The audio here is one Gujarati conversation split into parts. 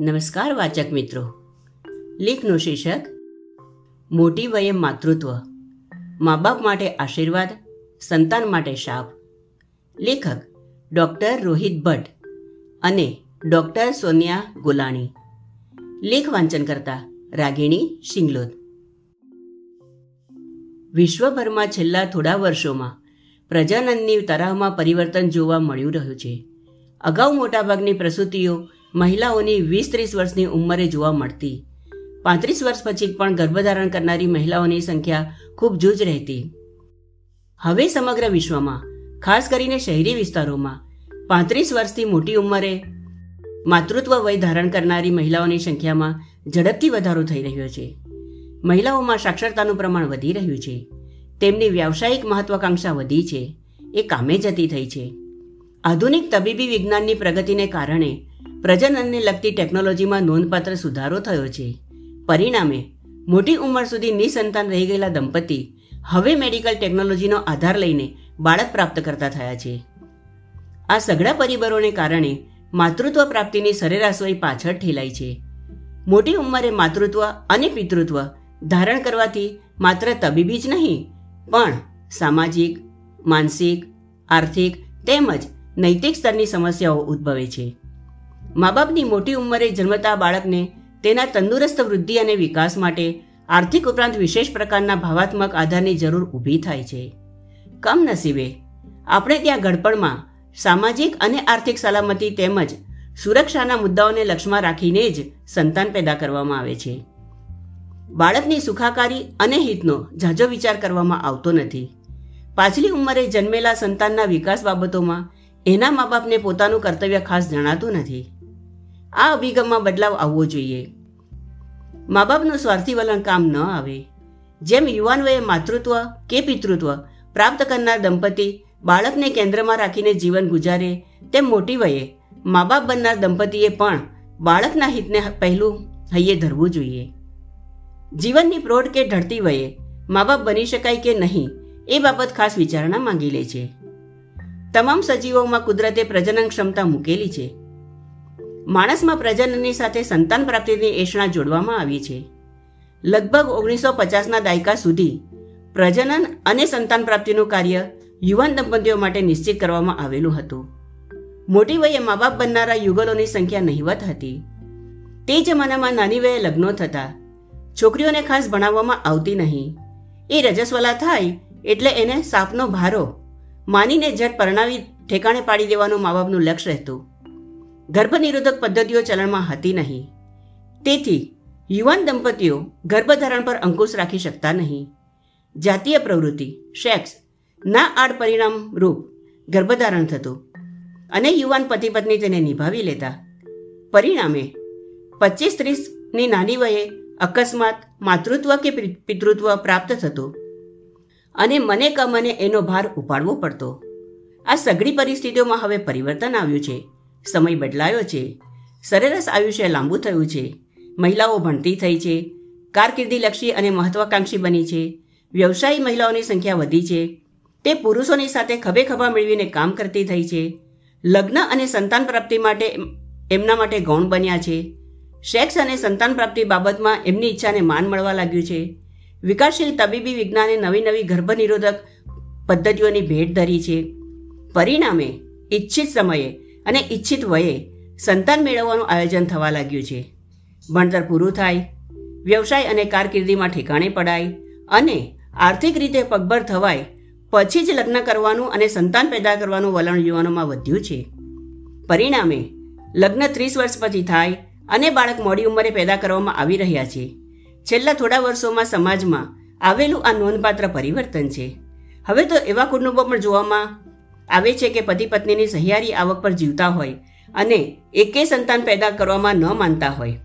નમસ્કાર વાચક મિત્રો. લેખનું શીર્ષક, મોટી વયે માતૃત્વ. મા બાપ માટે આશીર્વાદ, સંતાન માટે શાપ. લેખક, ડૉક્ટર રોહિત ભટ્ટ અને ડૉક્ટર સોનિયા ગોલાણી. લેખ વાંચન કરતા રાગિણી શિંગલોદ. વિશ્વભરમાં છેલ્લા થોડા વર્ષોમાં પ્રજનનની તરાહમાં પરિવર્તન જોવા મળ્યું રહ્યું છે. અગાઉ મોટાભાગની પ્રસૂતિઓ મહિલાઓની વીસ ત્રીસ વર્ષની ઉંમરે જોવા મળતી. પાંત્રીસ વર્ષ પછી પણ ગર્ભધારણ કરનારી મહિલાઓની સંખ્યા ખૂબ જૂજ રહેતી. હવે સમગ્ર વિશ્વમાં, ખાસ કરીને શહેરી વિસ્તારોમાં, પાંત્રીસ વર્ષથી મોટી ઉંમરે માતૃત્વ વય ધારણ કરનારી મહિલાઓની સંખ્યામાં ઝડપથી વધારો થઈ રહ્યો છે. મહિલાઓમાં સાક્ષરતાનું પ્રમાણ વધી રહ્યું છે. તેમની વ્યાવસાયિક મહત્વાકાંક્ષા વધી છે. એ કામે જતી થઈ છે. આધુનિક તબીબી વિજ્ઞાનની પ્રગતિને કારણે પ્રજનનને લગતી ટેકનોલોજીમાં નોંધપાત્ર સુધારો થયો છે. પરિણામે, મોટી ઉંમર સુધી નિસંતાન રહી ગયેલા દંપતી હવે મેડિકલ ટેકનોલોજીનો આધાર લઈને બાળક પ્રાપ્ત કરતા થયા છે. આ સઘળા પરિબળોને કારણે માતૃત્વ પ્રાપ્તિની સરેરાશ વય પાછળ ઠેલાઈ છે. મોટી ઉંમરે માતૃત્વ અને પિતૃત્વ ધારણ કરવાથી માત્ર તબીબી જ નહીં, પણ સામાજિક, માનસિક, આર્થિક તેમજ નૈતિક સ્તરની સમસ્યાઓ ઉદ્ભવે છે. મા બાપની મોટી ઉંમરે જન્મતા બાળકને તેના તંદુરસ્ત વૃદ્ધિ અને વિકાસ માટે આર્થિક ઉપરાંત વિશેષ પ્રકારના ભાવાત્મક આધારની જરૂર ઊભી થાય છે. કમનસીબે, આપણે ત્યાં ગડપણમાં સામાજિક અને આર્થિક સલામતી તેમજ સુરક્ષાના મુદ્દાઓને લક્ષ્યમાં રાખીને જ સંતાન પેદા કરવામાં આવે છે. બાળકની સુખાકારી અને હિતનો ઝાઝો વિચાર કરવામાં આવતો નથી. પાછલી ઉંમરે જન્મેલા સંતાનના વિકાસ બાબતોમાં એના મા બાપને પોતાનું કર્તવ્ય ખાસ જણાતું નથી. આ અભિગમમાં બદલાવ આવવો જોઈએ. મા બાપનું સ્વાર્થી વલણ કામ ન આવે. જેમ યુવાન વયે માતૃત્વ કે પિતૃત્વ પ્રાપ્ત કરનાર દંપતી બાળકને કેન્દ્રમાં રાખીને જીવન ગુજારે, તેમ મોટી વયે મા બાપ બનનાર દંપતીએ પણ બાળકના હિતને પહેલું હૈયે ધરવું જોઈએ. જીવનની પ્રૌઢ કે ઢળતી વયે મા બાપ બની શકાય કે નહીં, એ બાબત ખાસ વિચારણા માંગી લે છે. તમામ સજીવોમાં કુદરતે પ્રજનન ક્ષમતા મૂકેલી છે. માણસમાં પ્રજનનની સાથે સંતાન પ્રાપ્તિની એષણા જોડવામાં આવી છે. લગભગ ઓગણીસો પચાસના દાયકા સુધી પ્રજનન અને સંતાન પ્રાપ્તિનું કાર્ય યુવાન દંપતીઓ માટે નિશ્ચિત કરવામાં આવેલું હતું. મોટી વયે મા બાપ બનનારા યુગલોની સંખ્યા નહિવત હતી. તે જમાનામાં નાની વયે લગ્નો થતા છોકરીઓને ખાસ ભણાવવામાં આવતી નહીં. એ રજસ્વલા થાય એટલે એને સાપનો ભારો માનીને જટ પરણાવી ઠેકાણે પાડી દેવાનું મા બાપનું લક્ષ્ય રહેતું ગર્ભનિરોધક પદ્ધતિઓ ચલણમાં હતી નહીં. તેથી યુવાન દંપતીઓ ગર્ભધારણ પર અંકુશ રાખી શકતા નહીં. જાતીય પ્રવૃત્તિ, સેક્સ, ના આડ પરિણામ રૂપ ગર્ભધારણ થતું અને યુવાન પતિ પત્ની તેને નિભાવી લેતા. પરિણામે પચીસ ત્રીસની નાની વયે અકસ્માત, માતૃત્વ કે પિતૃત્વ પ્રાપ્ત થતું અને મને કમને મને એનો ભાર ઉપાડવો પડતો. આ સઘળી પરિસ્થિતિઓમાં હવે પરિવર્તન આવ્યું છે. સમય બદલાયો છે. સરેરાશ આયુષ્ય લાંબુ થયું છે. મહિલાઓ ભણતી થઈ છે. કારકિર્દીલક્ષી અને મહત્વાકાંક્ષી બની છે. વ્યવસાયી મહિલાઓની સંખ્યા વધી છે. તે પુરુષોની સાથે ખભે ખભા મેળવીને કામ કરતી થઈ છે. લગ્ન અને સંતાન પ્રાપ્તિ માટે એમના માટે ગૌણ બન્યા છે. સેક્સ અને સંતાન પ્રાપ્તિ બાબતમાં એમની ઈચ્છાને માન મળવા લાગ્યું છે. વિકાસશીલ તબીબી વિજ્ઞાને નવી નવી ગર્ભનિરોધક પદ્ધતિઓની ભેટ ધરી છે. પરિણામે, ઈચ્છિત સમયે અને ઈચ્છિત વયે સંતાન મેળવવાનું આયોજન થવા લાગ્યું છે. ભણતર પૂરું થાય, વ્યવસાય અને કારકિર્દીમાં ઠેકાણે પડાય અને આર્થિક રીતે પગભર થવાય, પછી જ લગ્ન કરવાનું અને સંતાન પેદા કરવાનું વલણ યુવાનોમાં વધ્યું છે. પરિણામે લગ્ન ત્રીસ વર્ષ પછી થાય અને બાળક મોડી ઉંમરે પેદા કરવામાં આવી રહ્યા છે. છેલ્લા થોડા વર્ષોમાં સમાજમાં આવેલું આ નોંધપાત્ર પરિવર્તન છે. હવે તો એવા કુટુંબો પણ જોવામાં આવે છે કે પતિ પત્નીની સહિયારી આવક પર જીવતા હોય અને એકે સંતાન પેદા કરવામાં ન માનતા હોય.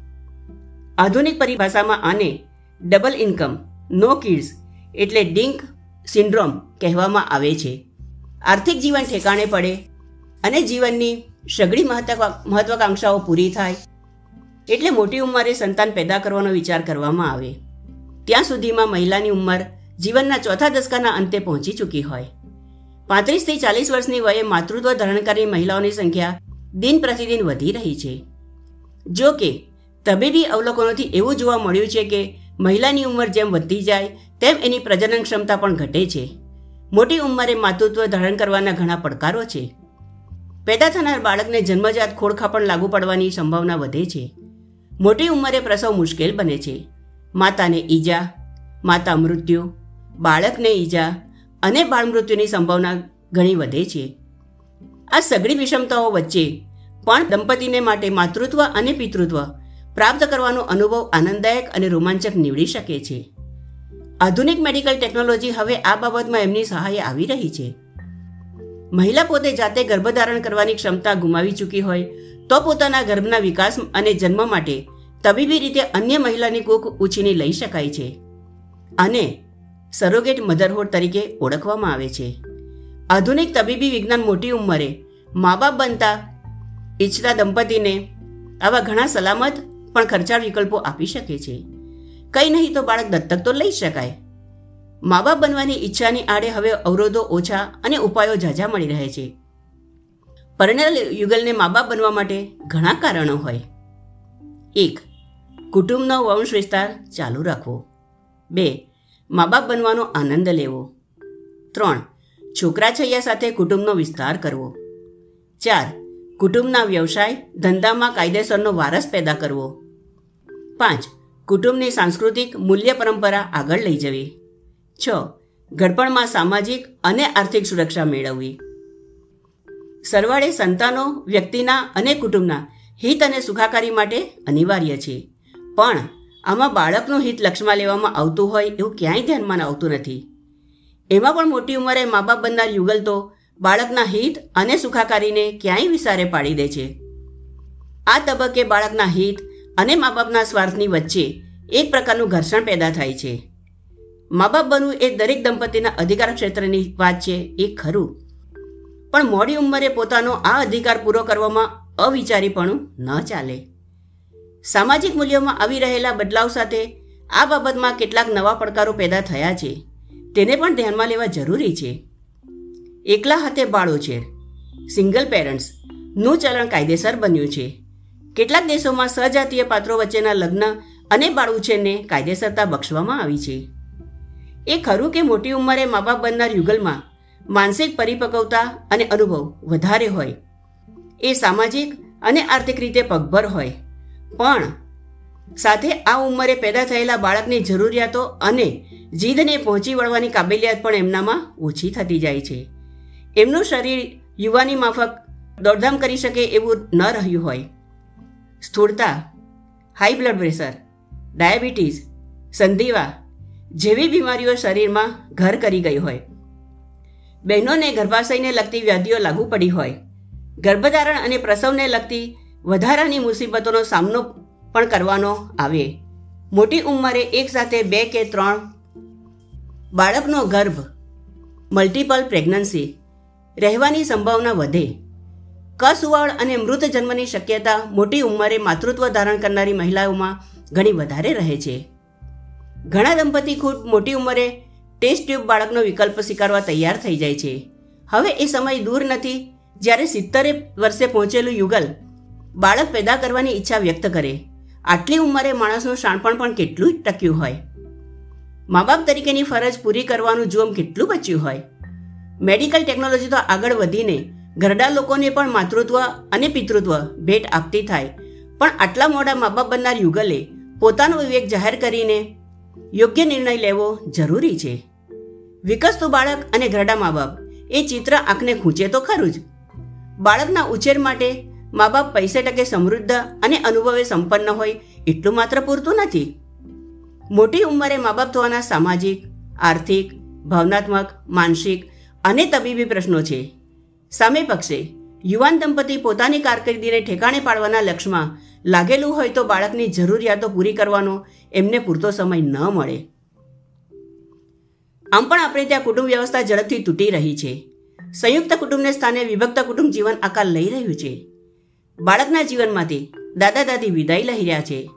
આધુનિક પરિભાષામાં આને ડબલ ઇન્કમ નો કિડ્સ એટલે ડિંક સિન્ડ્રોમ કહેવામાં આવે છે. આર્થિક જીવન ઠેકાણે પડે અને જીવનની સઘળી મહત્વાકાંક્ષાઓ પૂરી થાય એટલે મોટી ઉંમરે સંતાન પેદા કરવાનો વિચાર કરવામાં આવે. ત્યાં સુધીમાં મહિલાની ઉંમર જીવનના ચોથા દશકાના અંતે પહોંચી ચૂકી હોય. પાંત્રીસથી ચાલીસ વર્ષની વયે માતૃત્વ ધારણ કરનારી મહિલાઓની સંખ્યા દિન પ્રતિદિન વધી રહી છે. જો કે, તબીબી અવલોકનોથી એવું જોવા મળ્યું છે કે મહિલાની ઉંમર જેમ વધતી જાય, તેમ એની પ્રજનન ક્ષમતા પણ ઘટે છે. મોટી ઉંમરે માતૃત્વ ધારણ કરવાના ઘણા પડકારો છે. પેદા થનાર બાળકને જન્મજાત ખોળખા પણ લાગુ પડવાની સંભાવના વધે છે. મોટી ઉંમરે પ્રસવ મુશ્કેલ બને છે. માતાને ઈજા, માતા મૃત્યુ, બાળકને ઈજા અને બાળમૃત્યુની સંભાવના ઘણી વધે છે. આ સઘળી વિષમતાઓ વચ્ચે પણ દંપતીને માટે માતૃત્વ અને પિતૃત્વ પ્રાપ્ત કરવાનો અનુભવ આનંદદાયક અને રોમાંચક નીવડી શકે છે. આધુનિક મેડિકલ ટેકનોલોજી હવે આ બાબતમાં એમની સહાય આવી રહી છે. મહિલા પોતે જાતે ગર્ભધારણ કરવાની ક્ષમતા ગુમાવી ચૂકી હોય તો પોતાના ગર્ભના વિકાસ અને જન્મ માટે તબીબી રીતે અન્ય મહિલાની કૂક ઉછીની લઈ શકાય છે. અને સરોગેટ મધરહુડ તરીકે ઓળખવામાં આવે છે. આધુનિક તબીબી વિજ્ઞાન મોટી ઉંમરે મા બાપ બનતા ઈચ્છતા દંપતીને આવા ઘણા સલામત પણ ખર્ચાળ વિકલ્પો આપી શકે છે. કંઈ નહીં તો બાળક દત્તક તો લઈ શકાય. મા બાપ બનવાની ઈચ્છાની આડે હવે અવરોધો ઓછા અને ઉપાયો ઝાઝા મળી રહે છે. પરિણેલ યુગલને મા બાપ બનવા માટે ઘણા કારણો હોય. એક, કુટુંબનો વંશ વિસ્તાર ચાલુ રાખવો. બે મા બાપ બનવાનો આનંદ લેવો. ત્રણ, છોકરા છૈયા સાથે કુટુંબનો વિસ્તાર કરવો. ચાર, કુટુંબના વ્યવસાય ધંધામાં કાયદેસરનો વારસ પેદા કરવો. પાંચ, કુટુંબની સાંસ્કૃતિક મૂલ્ય પરંપરા આગળ લઈ જવી. છ, ઘડપણમાં સામાજિક અને આર્થિક સુરક્ષા મેળવવી. સરવાળે સંતાનો વ્યક્તિના અને કુટુંબના હિત અને સુખાકારી માટે અનિવાર્ય છે. પણ આમાં બાળકનું હિત લક્ષમાં લેવામાં આવતું હોય એવું ક્યાંય ધ્યાનમાં આવતું નથી. એમાં પણ મોટી ઉંમરે મા બાપ બનનાર યુગલ તો બાળકના હિત અને સુખાકારીને ક્યાંય વિસારે પાડી દે છે. આ તબક્કે બાળકના હિત અને મા બાપના સ્વાર્થની વચ્ચે એક પ્રકારનું ઘર્ષણ પેદા થાય છે. મા બાપ બનવું એ દરેક દંપતીના અધિકાર ક્ષેત્રની વાત છે, એ ખરું. પણ મોડી ઉંમરે પોતાનો આ અધિકાર પૂરો કરવામાં અવિચારીપણું ન ચાલે. સામાજિક મૂલ્યોમાં આવી રહેલા બદલાવ સાથે આ બાબતમાં કેટલાક નવા પડકારો પેદા થયા છે. તેને પણ ધ્યાનમાં લેવા જરૂરી છે. એકલા હાથે બાળો છે. સિંગલ પેરેન્ટ્સનું ચલણ કાયદેસર બન્યું છે. કેટલાક દેશોમાં સજાતીય પાત્રો વચ્ચેના લગ્ન અને બાળ ઉછેરને કાયદેસરતા બક્ષવામાં આવી છે. એ ખરું કે મોટી ઉંમરે મા બાપ બનનાર યુગલમાં માનસિક પરિપક્વતા અને અનુભવ વધારે હોય. એ સામાજિક અને આર્થિક રીતે પગભર હોય. પણ સાથે આ ઉંમરે પેદા થયેલા બાળકની જરૂરિયાતો અને જીદને પહોંચી વળવાની કાબેલિયત પણ એમનામાં ઓછી થતી જાય છે. એમનું શરીર યુવાની માફક દોડધામ કરી શકે એવું ન રહ્યું હોય. સ્થૂળતા હાઈ બ્લડ પ્રેશર ડાયાબિટીસ સંધિવા જેવી બીમારીઓ શરીરમાં ઘર કરી ગઈ હોય. બહેનોને ગર્ભાશયને લગતી વ્યાધિઓ લાગુ પડી હોય. ગર્ભધારણ અને પ્રસવને લગતી વધારાની મુસીબતોનો સામનો પણ કરવાનો આવે. મોટી ઉંમરે એકસાથે બે કે ત્રણ બાળકનો ગર્ભ મલ્ટિપલ પ્રેગ્નન્સી રહેવાની સંભાવના વધે. કસુવાળ અને મૃત જન્મની શક્યતા મોટી ઉંમરે માતૃત્વ ધારણ કરનારી મહિલાઓમાં ઘણી વધારે રહે છે. ઘણા દંપતી ખૂબ મોટી ઉંમરે ટેસ્ટ ટ્યુબ બાળકનો વિકલ્પ સ્વીકારવા તૈયાર થઈ જાય છે. હવે એ સમય દૂર નથી જ્યારે સિત્તેરે વર્ષે પહોંચેલું યુગલ બાળક પેદા કરવાની ઈચ્છા વ્યક્ત કરે. આટલી ઉંમરે માણસનું શાણપણ પણ કેટલું ટક્યું હોય. મા બાપ તરીકેની ફરજ પૂરી કરવાનું જોમ કેટલું બચ્યું હોય. મેડિકલ ટેકનોલોજી તો આગળ વધીને ઘરડા લોકોને પણ માતૃત્વ અને પિતૃત્વ ભેટ આપતી થાય. પણ આટલા મોડા મા બાપ બનનાર યુગલે પોતાનો વિવેક જાહેર કરીને યોગ્ય નિર્ણય લેવો જરૂરી છે. વિકસતું બાળક અને ઘરડા મા બાપ એ ચિત્ર આંખને ખૂંચે તો ખરું જ. બાળકના ઉછેર માટે મા બાપ પૈસે ટકે સમૃદ્ધ અને અનુભવે સંપન્ન હોય એટલું માત્ર પૂરતું નથી. મોટી ઉંમરે મા બાપ થવાના સામાજિક, આર્થિક, ભાવનાત્મક, માનસિક અને તબીબી પ્રશ્નો છે. સામે પક્ષે યુવાન દંપતી પોતાની કારકિર્દીને ઠેકાણે પાડવાના લક્ષ્યમાં લાગેલું હોય તો બાળકની જરૂરિયાતો પૂરી કરવાનો એમને પૂરતો સમય ન મળે. આમ પણ આપણે ત્યાં કુટુંબ વ્યવસ્થા ઝડપથી તૂટી રહી છે. સંયુક્ત કુટુંબને સ્થાને વિભક્ત કુટુંબ જીવન આકાર લઈ રહ્યું છે. બાળકના જીવનમાંથી દાદા દાદી વિદાય લઈ રહ્યા છે.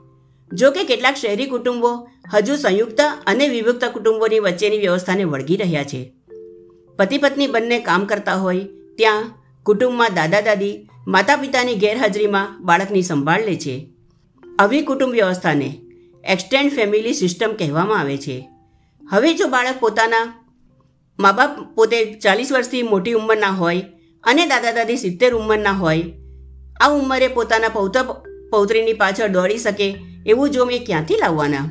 જો કે કેટલાક શહેરી કુટુંબો હજુ સંયુક્ત અને વિભક્ત કુટુંબોની વચ્ચેની વ્યવસ્થાને વળગી રહ્યા છે. પતિ પત્ની બંને કામ કરતા હોય ત્યાં કુટુંબમાં દાદા દાદી, માતા પિતાની ગેરહાજરીમાં બાળકની સંભાળ લે છે. આવી કુટુંબ વ્યવસ્થાને એક્સટેન્ડ ફેમિલી સિસ્ટમ કહેવામાં આવે છે. હવે જો બાળક પોતાના મા બાપ પોતે ચાલીસ વર્ષથી મોટી ઉંમરના હોય અને દાદા દાદી સિત્તેર ઉંમરના હોય આ ઉંમરે પોતાના પૌત્ર પૌત્રીની પાછળ દોડી શકે એવું જો મેં ક્યાંથી લાવવાના?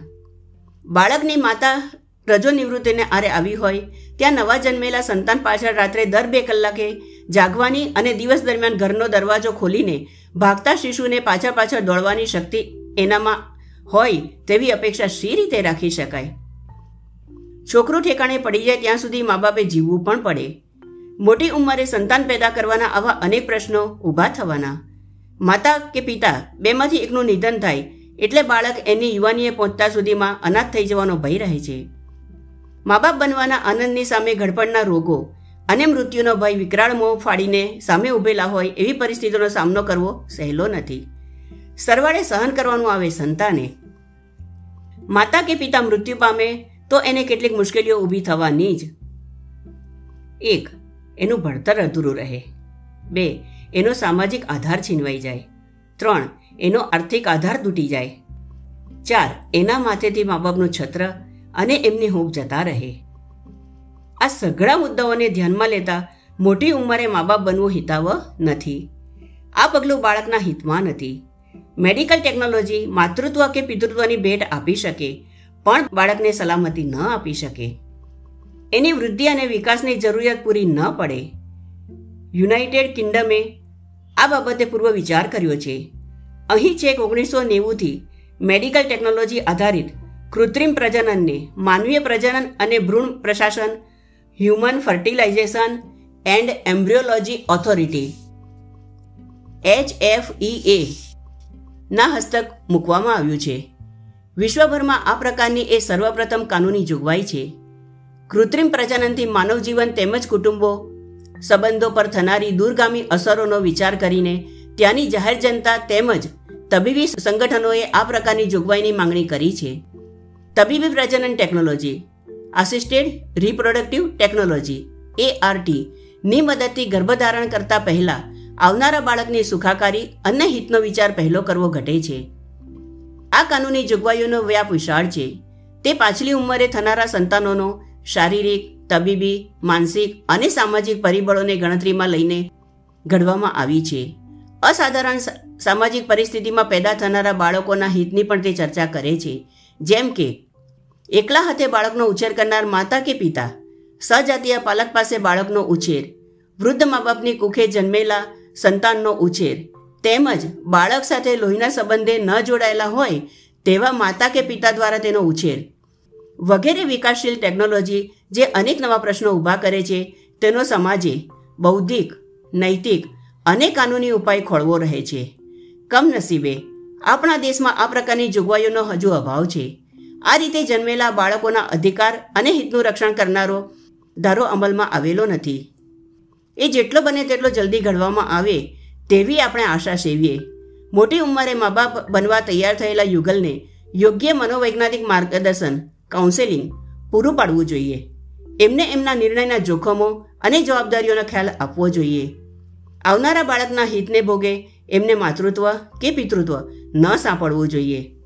બાળકની માતા રજો નિવૃત્તિને આરે આવી હોય, ત્યાં નવા જન્મેલા સંતાન પાછળ રાત્રે દર બે કલાકે જાગવાની અને દિવસ દરમિયાન ઘરનો દરવાજો ખોલીને ભાગતા શિશુને પાછળ પાછળ દોડવાની શક્તિ એનામાં હોય તેવી અપેક્ષા શી રીતે રાખી શકાય? છોકરું ઠેકાણે પડી જાય ત્યાં સુધી મા બાપે જીવવું પણ પડે. મોટી ઉંમરે સંતાન પેદા કરવાના આવા અનેક પ્રશ્નો ઊભા થવાના. માતા કે પિતા બેમાંથી એકનું નિધન થાય એટલે બાળક એની યુવાનીએ પહોંચતા સુધીમાં અનાથ થઈ જવાનો ભય રહે છે. મા બાપ બનવાના આનંદની સામે ઘડપણના રોગો અને મૃત્યુનો ભય વિકરાળ મોં ફાડીને સામે ઊભેલા હોય એવી પરિસ્થિતિનો સામનો કરવો સહેલો નથી. સરવાળે સહન કરવાનું આવે સંતાને. માતા કે પિતા મૃત્યુ પામે તો એને કેટલીક મુશ્કેલીઓ ઊભી થવાની જ. એક, એનું ભણતર અધૂરું રહે. બે એનો સામાજિક આધાર છીનવાઈ જાય. ત્રણ, એનો આર્થિક આધાર તૂટી જાય. ચાર, એના માથેથી મા બાપનું છત્ર અને એમની હૂંફ જતા રહે. આ સઘળા મુદ્દાઓને ધ્યાનમાં લેતા મોટી ઉંમરે મા બાપ બનવું હિતાવ નથી. આ પગલું બાળકના હિતમાં નથી. મેડિકલ ટેકનોલોજી માતૃત્વ કે પિતૃત્વની ભેટ આપી શકે, પણ બાળકને સલામતી ન આપી શકે. એની વૃદ્ધિ અને વિકાસની જરૂરિયાત પૂરી ન પડે. યુનાઇટેડ કિંગડમે આ બાબતે પૂર્વ વિચાર કર્યો છે. અહીં છેક ઓગણીસો નેવુંથી મેડિકલ ટેકનોલોજી આધારિત કૃત્રિમ પ્રજનનને માનવીય પ્રજનન અને ભ્રૂણ પ્રશાસન, human fertilisation and embryology authority, H F E A ના હસ્તક મૂકવામાં આવ્યું છે. વિશ્વભરમાં આ પ્રકારની એ સર્વપ્રથમ કાનૂની જોગવાઈ છે. કૃત્રિમ પ્રજનનથી માનવ જીવન તેમજ કુટુંબો સંબંધો પર થનારી દૂરગામી અસરોનો વિચાર કરીને ત્યાંની જાહેર જનતા તેમજ તબીબી સંગઠનોએ આ પ્રકારની જોગવાઈની માંગણી કરી છે. તબીબી પ્રજનન technology, assisted reproductive technology A R T ની મદદથી ગર્ભધારણ કરતા પહેલા આવનારા બાળકની સુખાકારી અને હિતનો વિચાર પહેલો કરવો ઘટે છે. આ કાનૂની જોગવાઈઓનો વ્યાપ વિશાળ છે. તે પાછલી ઉંમરે થનારા સંતાનોનો શારીરિક તબીબી, માનસિક અને સામાજિક પરિબળોને ગણતરીમાં લઈને ઘડવામાં આવી છે. અસાધારણ સામાજિક પરિસ્થિતિમાં પેદા થનારા બાળકોના હિતની પણ તે ચર્ચા કરે છે. જેમ કે, એકલા હાથે બાળકનો ઉછેર કરનાર માતા કે પિતા સજાતીય પાલક પાસે બાળકનો ઉછેર, વૃદ્ધ મા બાપની કુખે જન્મેલા સંતાનનો ઉછેર, તેમજ બાળક સાથે લોહીના સંબંધે ન જોડાયેલા હોય તેવા માતા કે પિતા દ્વારા તેનો ઉછેર. વગેરે વિકાસશીલ ટેકનોલોજી જે અનેક નવા પ્રશ્નો ઊભા કરે છે, તેનો સમાજે બૌદ્ધિક, નૈતિક અને કાનૂની ઉપાય ખોળવો રહે છે. કમનસીબે આપણા દેશમાં આ પ્રકારની જોગવાઈઓનો હજુ અભાવ છે. આ રીતે જન્મેલા બાળકોના અધિકાર અને હિતનું રક્ષણ કરનારો ધારો અમલમાં આવેલો નથી. એ જેટલો બને તેટલો જલ્દી ઘડવામાં આવે તેવી આપણે આશા સેવીએ. મોટી ઉંમરે મા બાપ બનવા તૈયાર થયેલા યુગલને યોગ્ય મનોવૈજ્ઞાનિક માર્ગદર્શન કાઉન્સેલિંગ પૂરું પાડવું જોઈએ. એમને એમના નિર્ણયના જોખમો અને જવાબદારીઓનો ખ્યાલ આપવો જોઈએ. આવનારા બાળકના હિતને ભોગે એમને માતૃત્વ કે પિતૃત્વ ન સાંપડવું જોઈએ.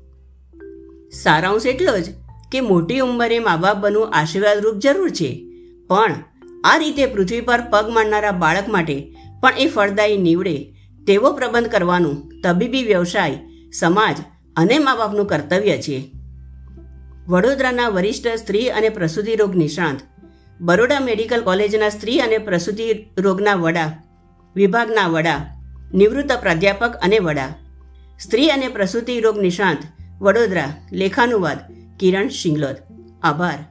સારાંશ એટલો જ કે મોટી ઉંમરે મા બાપ બનવું આશીર્વાદરૂપ જરૂર છે. પણ આ રીતે પૃથ્વી પર પગ માંડનારા બાળક માટે પણ એ ફળદાયી નીવડે તેવો પ્રબંધ કરવાનું તબીબી વ્યવસાય, સમાજ અને મા બાપનું કર્તવ્ય છે. વડોદરાના વરિષ્ઠ સ્ત્રી અને પ્રસૂતિ રોગ નિષ્ણાંત. બરોડા મેડિકલ કોલેજના સ્ત્રી અને પ્રસૂતિ રોગના વડા, વિભાગના વડા, નિવૃત્ત પ્રાધ્યાપક અને વડા. સ્ત્રી અને પ્રસૂતિ રોગ નિષ્ણાંત, વડોદરા. લેખાનુવાદ કિરણ શિંગલોદ. આભાર.